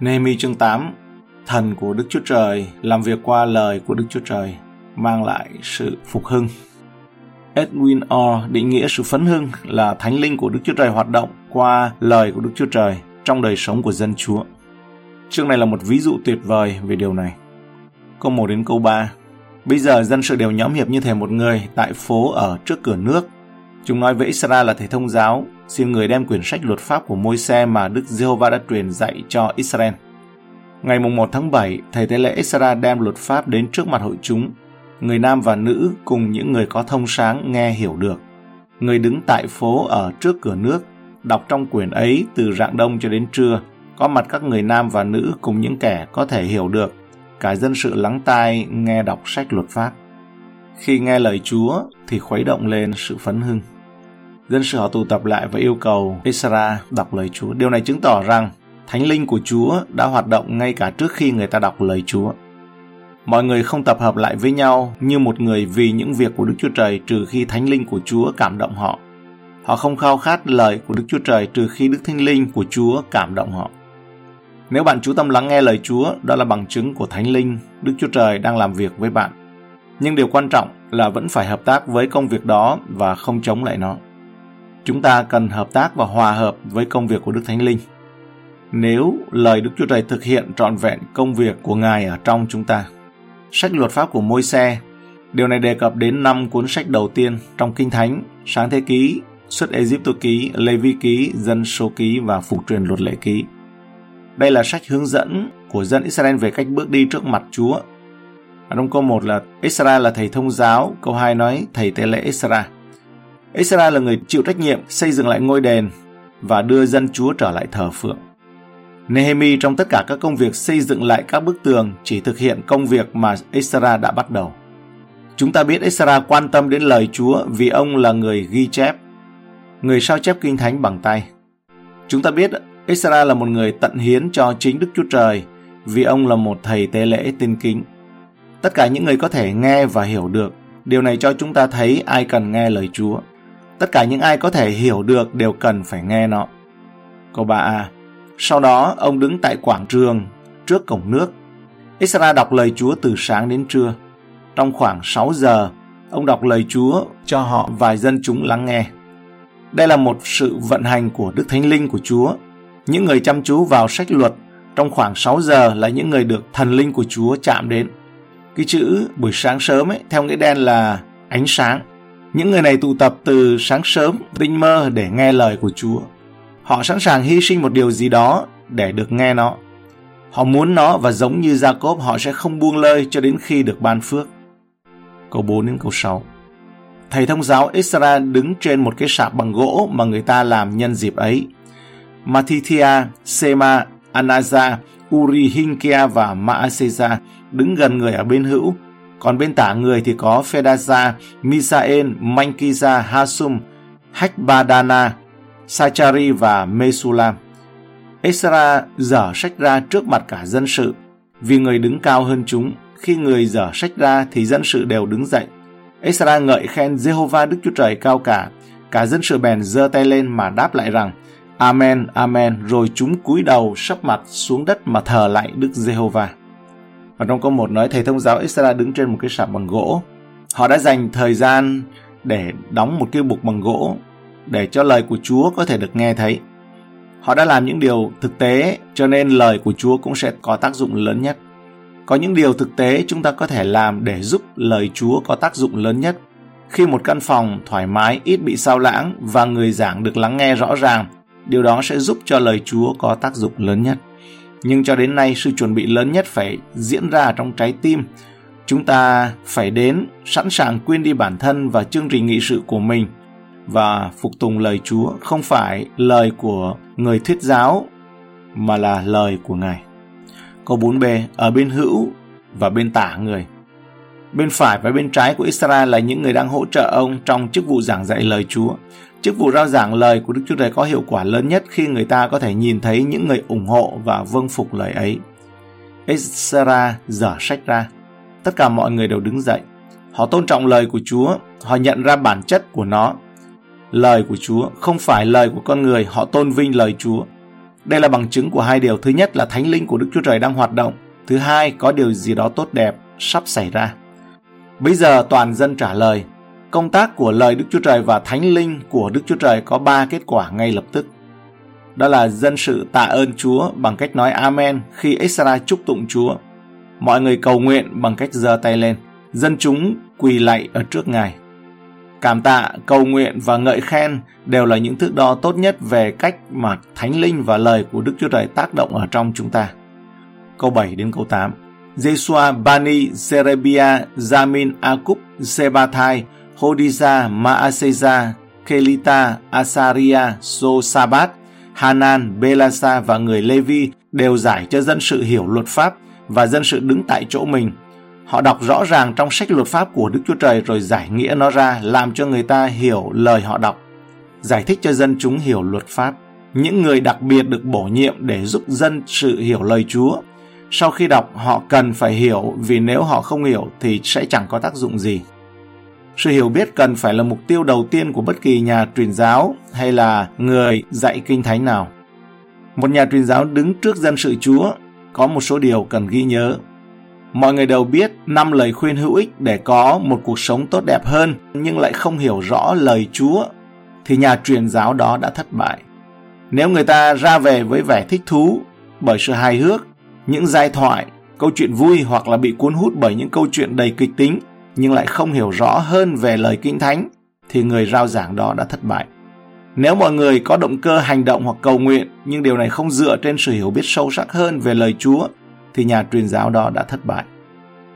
Nehemi chương 8 Thần của Đức Chúa Trời làm việc qua lời của Đức Chúa Trời mang lại sự phục hưng. Edwin Orr định nghĩa sự phấn hưng là thánh linh của Đức Chúa Trời hoạt động qua lời của Đức Chúa Trời trong đời sống của dân Chúa. Chương này là một ví dụ tuyệt vời về điều này. Câu 1 đến câu 3 Bây giờ dân sự đều nhóm hiệp như thể một người tại phố ở trước cửa nước. Chúng nói với Israel là thầy thông giáo, xin người đem quyển sách luật pháp của môi xe mà Đức Giê-hô-va đã truyền dạy cho Israel. Ngày 1 tháng 7, thầy tế lễ Israel đem luật pháp đến trước mặt hội chúng. Người nam và nữ cùng những người có thông sáng nghe hiểu được. Người đứng tại phố ở trước cửa nước, đọc trong quyển ấy từ rạng đông cho đến trưa, có mặt các người nam và nữ cùng những kẻ có thể hiểu được. Cả dân sự lắng tai nghe đọc sách luật pháp. Khi nghe lời Chúa thì khuấy động lên sự phấn hưng. Dân sự họ tụ tập lại và yêu cầu Israel đọc lời Chúa. Điều này chứng tỏ rằng Thánh linh của Chúa đã hoạt động ngay cả trước khi người ta đọc lời Chúa. Mọi người không tập hợp lại với nhau như một người vì những việc của Đức Chúa Trời trừ khi Thánh linh của Chúa cảm động họ. Họ không khao khát lời của Đức Chúa Trời trừ khi Đức Thánh linh của Chúa cảm động họ. Nếu bạn chú tâm lắng nghe lời Chúa, đó là bằng chứng của Thánh linh, Đức Chúa Trời đang làm việc với bạn. Nhưng điều quan trọng là vẫn phải hợp tác với công việc đó và không chống lại nó. Chúng ta cần hợp tác và hòa hợp với công việc của Đức Thánh Linh nếu lời Đức Chúa Trời thực hiện trọn vẹn công việc của Ngài ở trong chúng ta. Sách luật pháp của môi xe Điều này đề cập đến năm cuốn sách đầu tiên trong Kinh Thánh, Sáng Thế Ký, Xuất Egypto Ký, Lê Vi Ký, Dân Số Ký và Phục truyền Luật Lệ Ký. Đây là sách hướng dẫn của dân Israel về cách bước đi trước mặt Chúa. Ở trong câu 1 là Israel là thầy thông giáo, câu 2 nói thầy tế lễ Israel. Israel là người chịu trách nhiệm xây dựng lại ngôi đền và đưa dân Chúa trở lại thờ phượng. Nehemi trong tất cả các công việc xây dựng lại các bức tường chỉ thực hiện công việc mà Esra đã bắt đầu. Chúng ta biết Esra quan tâm đến lời Chúa vì ông là người ghi chép, người sao chép kinh thánh bằng tay. Chúng ta biết Esra là một người tận hiến cho chính Đức Chúa Trời vì ông là một thầy tế lễ tin kính. Tất cả những người có thể nghe và hiểu được, điều này cho chúng ta thấy ai cần nghe lời Chúa. Tất cả những ai có thể hiểu được đều cần phải nghe nó. Câu 3a sau đó, ông đứng tại quảng trường trước cổng nước. Isra đọc lời Chúa từ sáng đến trưa. Trong khoảng 6 giờ, ông đọc lời Chúa cho họ vài dân chúng lắng nghe. Đây là một sự vận hành của Đức Thánh Linh của Chúa. Những người chăm chú vào sách luật trong khoảng 6 giờ là những người được thần linh của Chúa chạm đến. Cái chữ buổi sáng sớm ấy, theo nghĩa đen là ánh sáng. Những người này tụ tập từ sáng sớm, tinh mơ để nghe lời của Chúa. Họ sẵn sàng hy sinh một điều gì đó để được nghe nó. Họ muốn nó và giống như Jacob họ sẽ không buông lơi cho đến khi được ban phước. Câu 4 đến câu 6 Thầy thông giáo Israel đứng trên một cái sạp bằng gỗ mà người ta làm nhân dịp ấy. Matithia, Sema, Anaza, Uri Hinkia và Maaseza đứng gần người ở bên hữu, còn bên tả người thì có Fedaza, Misael, Mankiza, Hasum, Hachbadana, Sachari và Mesulam. Esra dở sách ra trước mặt cả dân sự, vì người đứng cao hơn chúng. Khi người dở sách ra thì dân sự đều đứng dậy. Esra ngợi khen Jehovah Đức Chúa Trời cao cả. Cả dân sự bèn giơ tay lên mà đáp lại rằng Amen, Amen, rồi chúng cúi đầu sấp mặt xuống đất mà thờ lại Đức Jehovah. Và trong câu 1 nói thầy thông giáo Israel đứng trên một cái sạp bằng gỗ. Họ đã dành thời gian để đóng một cái bục bằng gỗ để cho lời của Chúa có thể được nghe thấy. Họ đã làm những điều thực tế cho nên lời của Chúa cũng sẽ có tác dụng lớn nhất. Có những điều thực tế chúng ta có thể làm để giúp lời Chúa có tác dụng lớn nhất. Khi một căn phòng thoải mái ít bị sao lãng và người giảng được lắng nghe rõ ràng, điều đó sẽ giúp cho lời Chúa có tác dụng lớn nhất. Nhưng cho đến nay, sự chuẩn bị lớn nhất phải diễn ra trong trái tim. Chúng ta phải đến, sẵn sàng quên đi bản thân và chương trình nghị sự của mình – và phục tùng lời Chúa không phải lời của người thuyết giáo, mà là lời của Ngài. Câu 4b ở bên hữu và bên tả người. Bên phải và bên trái của Israel là những người đang hỗ trợ ông trong chức vụ giảng dạy lời Chúa. Chức vụ rao giảng lời của Đức Chúa Trời có hiệu quả lớn nhất khi người ta có thể nhìn thấy những người ủng hộ và vâng phục lời ấy. Ezra dở sách ra. Tất cả mọi người đều đứng dậy. Họ tôn trọng lời của Chúa, họ nhận ra bản chất của nó lời của Chúa, không phải lời của con người, họ tôn vinh lời Chúa. Đây là bằng chứng của hai điều. Thứ nhất là Thánh Linh của Đức Chúa Trời đang hoạt động. Thứ hai, có điều gì đó tốt đẹp sắp xảy ra. Bây giờ toàn dân trả lời, công tác của lời Đức Chúa Trời và Thánh Linh của Đức Chúa Trời có ba kết quả ngay lập tức. Đó là dân sự tạ ơn Chúa bằng cách nói Amen khi Esra chúc tụng Chúa. Mọi người cầu nguyện bằng cách giơ tay lên. Dân chúng quỳ lạy ở trước Ngài. Cảm tạ, cầu nguyện và ngợi khen đều là những thước đo tốt nhất về cách mà Thánh Linh và lời của Đức Chúa Trời tác động ở trong chúng ta. Câu 7 đến câu 8 Jesua Bani Serebia Zamin Akup, Sebathai Hodisa Maaseza Kelita Asaria Sosabat Hanan Belasa và người Levi đều giải cho dân sự hiểu luật pháp và dân sự đứng tại chỗ mình Họ đọc rõ ràng trong sách luật pháp của Đức Chúa Trời rồi giải nghĩa nó ra, làm cho người ta hiểu lời họ đọc. Giải thích cho dân chúng hiểu luật pháp. Những người đặc biệt được bổ nhiệm để giúp dân sự hiểu lời Chúa. Sau khi đọc, họ cần phải hiểu vì nếu họ không hiểu thì sẽ chẳng có tác dụng gì. Sự hiểu biết cần phải là mục tiêu đầu tiên của bất kỳ nhà truyền giáo hay là người dạy kinh thánh nào. Một nhà truyền giáo đứng trước dân sự Chúa có một số điều cần ghi nhớ Mọi người đều biết năm lời khuyên hữu ích để có một cuộc sống tốt đẹp hơn nhưng lại không hiểu rõ lời Chúa thì nhà truyền giáo đó đã thất bại. Nếu người ta ra về với vẻ thích thú bởi sự hài hước, những giai thoại, câu chuyện vui hoặc là bị cuốn hút bởi những câu chuyện đầy kịch tính nhưng lại không hiểu rõ hơn về lời kinh thánh thì người rao giảng đó đã thất bại. Nếu mọi người có động cơ hành động hoặc cầu nguyện nhưng điều này không dựa trên sự hiểu biết sâu sắc hơn về lời Chúa thì nhà truyền giáo đó đã thất bại.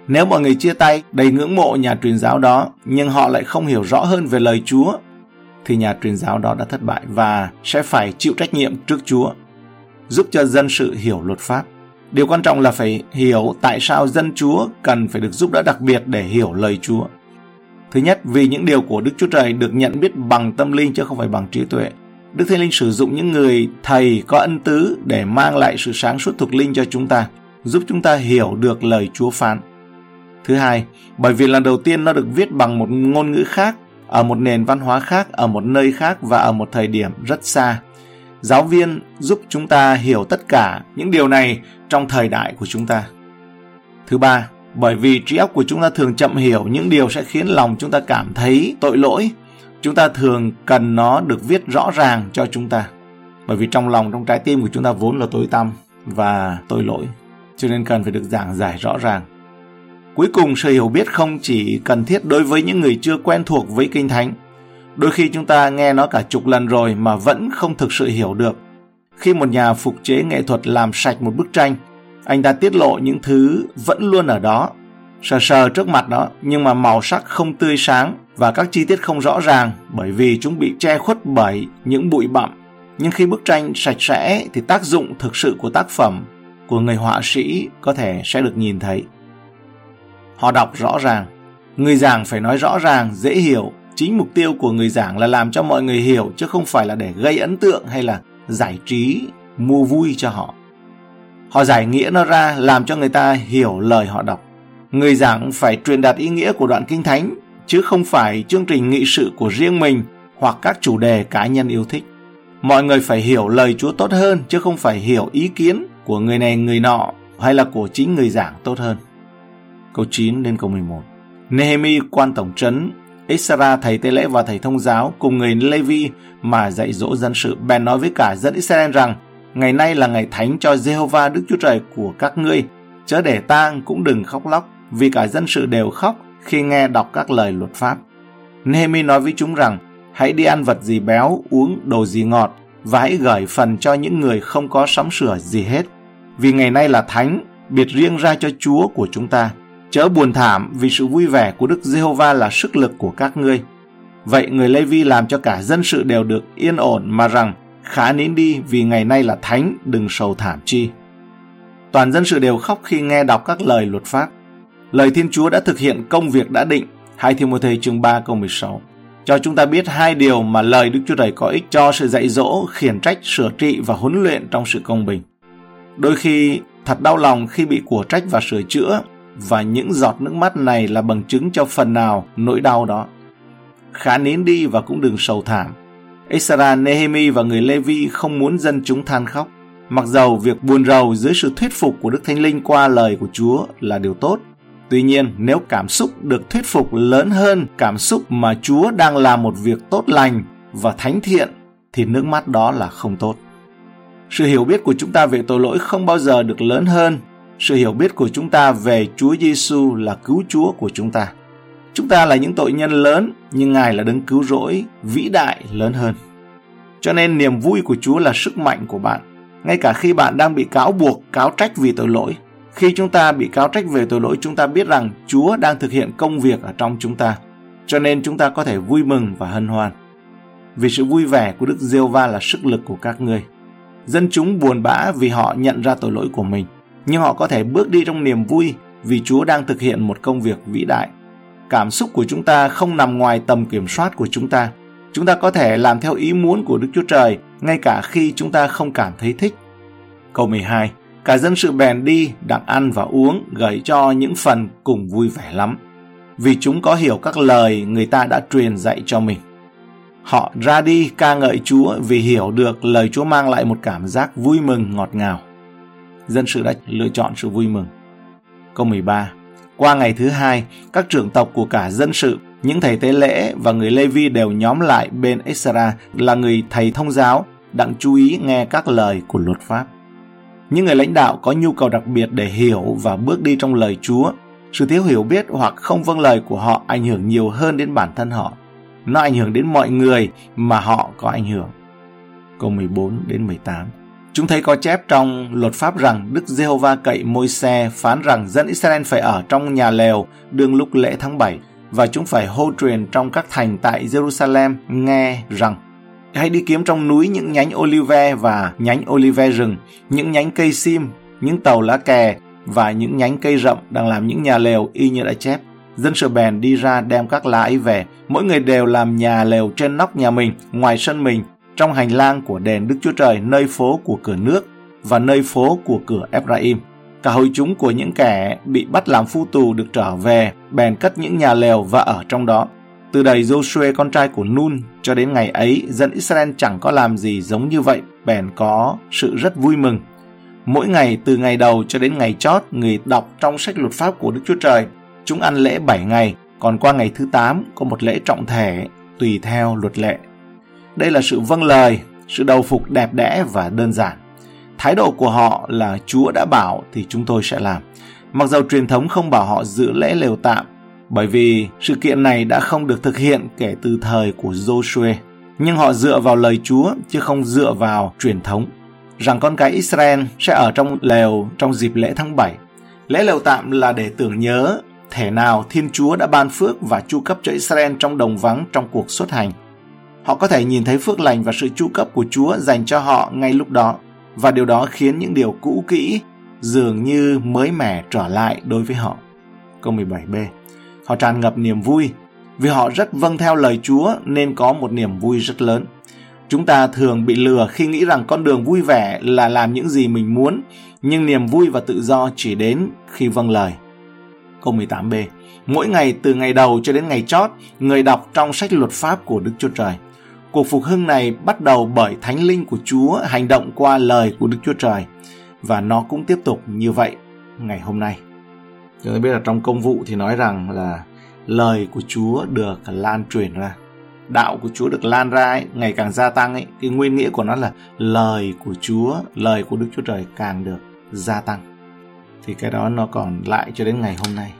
Nếu mọi người chia tay đầy ngưỡng mộ nhà truyền giáo đó nhưng họ lại không hiểu rõ hơn về lời Chúa thì nhà truyền giáo đó đã thất bại và sẽ phải chịu trách nhiệm trước Chúa, giúp cho dân sự hiểu luật pháp. Điều quan trọng là phải hiểu tại sao dân Chúa cần phải được giúp đỡ đặc biệt để hiểu lời Chúa. Thứ nhất, vì những điều của Đức Chúa Trời được nhận biết bằng tâm linh chứ không phải bằng trí tuệ. Đức Thánh Linh sử dụng những người thầy có ân tứ để mang lại sự sáng suốt thuộc linh cho chúng ta giúp chúng ta hiểu được lời Chúa phán. Thứ hai, bởi vì lần đầu tiên nó được viết bằng một ngôn ngữ khác, ở một nền văn hóa khác, ở một nơi khác và ở một thời điểm rất xa. Giáo viên giúp chúng ta hiểu tất cả những điều này trong thời đại của chúng ta. Thứ ba, bởi vì trí óc của chúng ta thường chậm hiểu những điều sẽ khiến lòng chúng ta cảm thấy tội lỗi, chúng ta thường cần nó được viết rõ ràng cho chúng ta. Bởi vì trong lòng, trong trái tim của chúng ta vốn là tối tăm và tội lỗi cho nên cần phải được giảng giải rõ ràng. Cuối cùng, sự hiểu biết không chỉ cần thiết đối với những người chưa quen thuộc với Kinh Thánh. Đôi khi chúng ta nghe nó cả chục lần rồi mà vẫn không thực sự hiểu được. Khi một nhà phục chế nghệ thuật làm sạch một bức tranh, anh ta tiết lộ những thứ vẫn luôn ở đó, sờ sờ trước mặt đó, nhưng mà màu sắc không tươi sáng và các chi tiết không rõ ràng bởi vì chúng bị che khuất bởi những bụi bặm. Nhưng khi bức tranh sạch sẽ thì tác dụng thực sự của tác phẩm của người họa sĩ có thể sẽ được nhìn thấy. Họ đọc rõ ràng, người giảng phải nói rõ ràng, dễ hiểu. Chính mục tiêu của người giảng là làm cho mọi người hiểu chứ không phải là để gây ấn tượng hay là giải trí, mua vui cho họ. Họ giải nghĩa nó ra làm cho người ta hiểu lời họ đọc. Người giảng phải truyền đạt ý nghĩa của đoạn kinh thánh chứ không phải chương trình nghị sự của riêng mình hoặc các chủ đề cá nhân yêu thích. Mọi người phải hiểu lời Chúa tốt hơn chứ không phải hiểu ý kiến của người này người nọ hay là của chính người giảng tốt hơn. Câu 9 đến câu 11 Nehemi quan tổng trấn Isara thầy tế lễ và thầy thông giáo cùng người Levi mà dạy dỗ dân sự bèn nói với cả dân Israel rằng ngày nay là ngày thánh cho Jehovah Đức Chúa Trời của các ngươi chớ để tang cũng đừng khóc lóc vì cả dân sự đều khóc khi nghe đọc các lời luật pháp. Nehemi nói với chúng rằng hãy đi ăn vật gì béo, uống đồ gì ngọt và hãy gửi phần cho những người không có sắm sửa gì hết vì ngày nay là thánh, biệt riêng ra cho Chúa của chúng ta. Chớ buồn thảm vì sự vui vẻ của Đức Giê-hô-va là sức lực của các ngươi. Vậy người Lê-vi làm cho cả dân sự đều được yên ổn mà rằng khá nín đi vì ngày nay là thánh, đừng sầu thảm chi. Toàn dân sự đều khóc khi nghe đọc các lời luật pháp. Lời Thiên Chúa đã thực hiện công việc đã định, 2 Thi-mô-thê chương 3 câu 16 cho chúng ta biết hai điều mà lời Đức Chúa Trời có ích cho sự dạy dỗ, khiển trách, sửa trị và huấn luyện trong sự công bình. Đôi khi thật đau lòng khi bị của trách và sửa chữa và những giọt nước mắt này là bằng chứng cho phần nào nỗi đau đó. Khá nín đi và cũng đừng sầu thảm. Esra, Nehemi và người Levi không muốn dân chúng than khóc. Mặc dầu việc buồn rầu dưới sự thuyết phục của Đức Thánh Linh qua lời của Chúa là điều tốt, Tuy nhiên, nếu cảm xúc được thuyết phục lớn hơn cảm xúc mà Chúa đang làm một việc tốt lành và thánh thiện thì nước mắt đó là không tốt. Sự hiểu biết của chúng ta về tội lỗi không bao giờ được lớn hơn sự hiểu biết của chúng ta về Chúa Giêsu là cứu Chúa của chúng ta. Chúng ta là những tội nhân lớn, nhưng Ngài là đấng cứu rỗi vĩ đại lớn hơn. Cho nên niềm vui của Chúa là sức mạnh của bạn. Ngay cả khi bạn đang bị cáo buộc, cáo trách vì tội lỗi, khi chúng ta bị cáo trách về tội lỗi, chúng ta biết rằng Chúa đang thực hiện công việc ở trong chúng ta. Cho nên chúng ta có thể vui mừng và hân hoan. Vì sự vui vẻ của Đức Giêsu va là sức lực của các ngươi. Dân chúng buồn bã vì họ nhận ra tội lỗi của mình, nhưng họ có thể bước đi trong niềm vui vì Chúa đang thực hiện một công việc vĩ đại. Cảm xúc của chúng ta không nằm ngoài tầm kiểm soát của chúng ta. Chúng ta có thể làm theo ý muốn của Đức Chúa Trời ngay cả khi chúng ta không cảm thấy thích. Câu 12 Cả dân sự bèn đi, đặng ăn và uống, gửi cho những phần cùng vui vẻ lắm. Vì chúng có hiểu các lời người ta đã truyền dạy cho mình. Họ ra đi ca ngợi Chúa vì hiểu được lời Chúa mang lại một cảm giác vui mừng ngọt ngào. Dân sự đã lựa chọn sự vui mừng. Câu 13 Qua ngày thứ hai, các trưởng tộc của cả dân sự, những thầy tế lễ và người Lê Vi đều nhóm lại bên Esra là người thầy thông giáo, đặng chú ý nghe các lời của luật pháp. Những người lãnh đạo có nhu cầu đặc biệt để hiểu và bước đi trong lời Chúa. Sự thiếu hiểu biết hoặc không vâng lời của họ ảnh hưởng nhiều hơn đến bản thân họ. Nó ảnh hưởng đến mọi người mà họ có ảnh hưởng. Câu 14 đến 18 Chúng thấy có chép trong luật pháp rằng Đức Giê-hô-va cậy Môi-se phán rằng dân Israel phải ở trong nhà lều đương lúc lễ tháng 7 và chúng phải hô truyền trong các thành tại Jerusalem nghe rằng hãy đi kiếm trong núi những nhánh olive và nhánh olive rừng, những nhánh cây sim, những tàu lá kè và những nhánh cây rậm đang làm những nhà lều y như đã chép. Dân sự bèn đi ra đem các lá ấy về, mỗi người đều làm nhà lều trên nóc nhà mình, ngoài sân mình, trong hành lang của đền Đức Chúa Trời, nơi phố của cửa nước và nơi phố của cửa Ephraim. Cả hội chúng của những kẻ bị bắt làm phu tù được trở về, bèn cất những nhà lều và ở trong đó. Từ đầy Joshua con trai của Nun cho đến ngày ấy, dân Israel chẳng có làm gì giống như vậy, bèn có sự rất vui mừng. Mỗi ngày từ ngày đầu cho đến ngày chót, người đọc trong sách luật pháp của Đức Chúa Trời, chúng ăn lễ 7 ngày, còn qua ngày thứ 8 có một lễ trọng thể tùy theo luật lệ. Đây là sự vâng lời, sự đầu phục đẹp đẽ và đơn giản. Thái độ của họ là Chúa đã bảo thì chúng tôi sẽ làm. Mặc dầu truyền thống không bảo họ giữ lễ lều tạm, bởi vì sự kiện này đã không được thực hiện kể từ thời của Joshua. Nhưng họ dựa vào lời Chúa chứ không dựa vào truyền thống rằng con cái Israel sẽ ở trong lều trong dịp lễ tháng 7. Lễ lều tạm là để tưởng nhớ thể nào Thiên Chúa đã ban phước và chu cấp cho Israel trong đồng vắng trong cuộc xuất hành. Họ có thể nhìn thấy phước lành và sự chu cấp của Chúa dành cho họ ngay lúc đó, và điều đó khiến những điều cũ kỹ dường như mới mẻ trở lại đối với họ. Câu 17b Họ tràn ngập niềm vui, vì họ rất vâng theo lời Chúa nên có một niềm vui rất lớn. Chúng ta thường bị lừa khi nghĩ rằng con đường vui vẻ là làm những gì mình muốn, nhưng niềm vui và tự do chỉ đến khi vâng lời. Câu 18b Mỗi ngày từ ngày đầu cho đến ngày chót, người đọc trong sách luật pháp của Đức Chúa Trời. Cuộc phục hưng này bắt đầu bởi Thánh Linh của Chúa hành động qua lời của Đức Chúa Trời và nó cũng tiếp tục như vậy ngày hôm nay. Chúng ta biết là trong công vụ thì nói rằng là lời của Chúa được lan truyền ra. Đạo của Chúa được lan ra ấy, ngày càng gia tăng ấy, cái nguyên nghĩa của nó là lời của Chúa, lời của Đức Chúa Trời càng được gia tăng. Thì cái đó nó còn lại cho đến ngày hôm nay.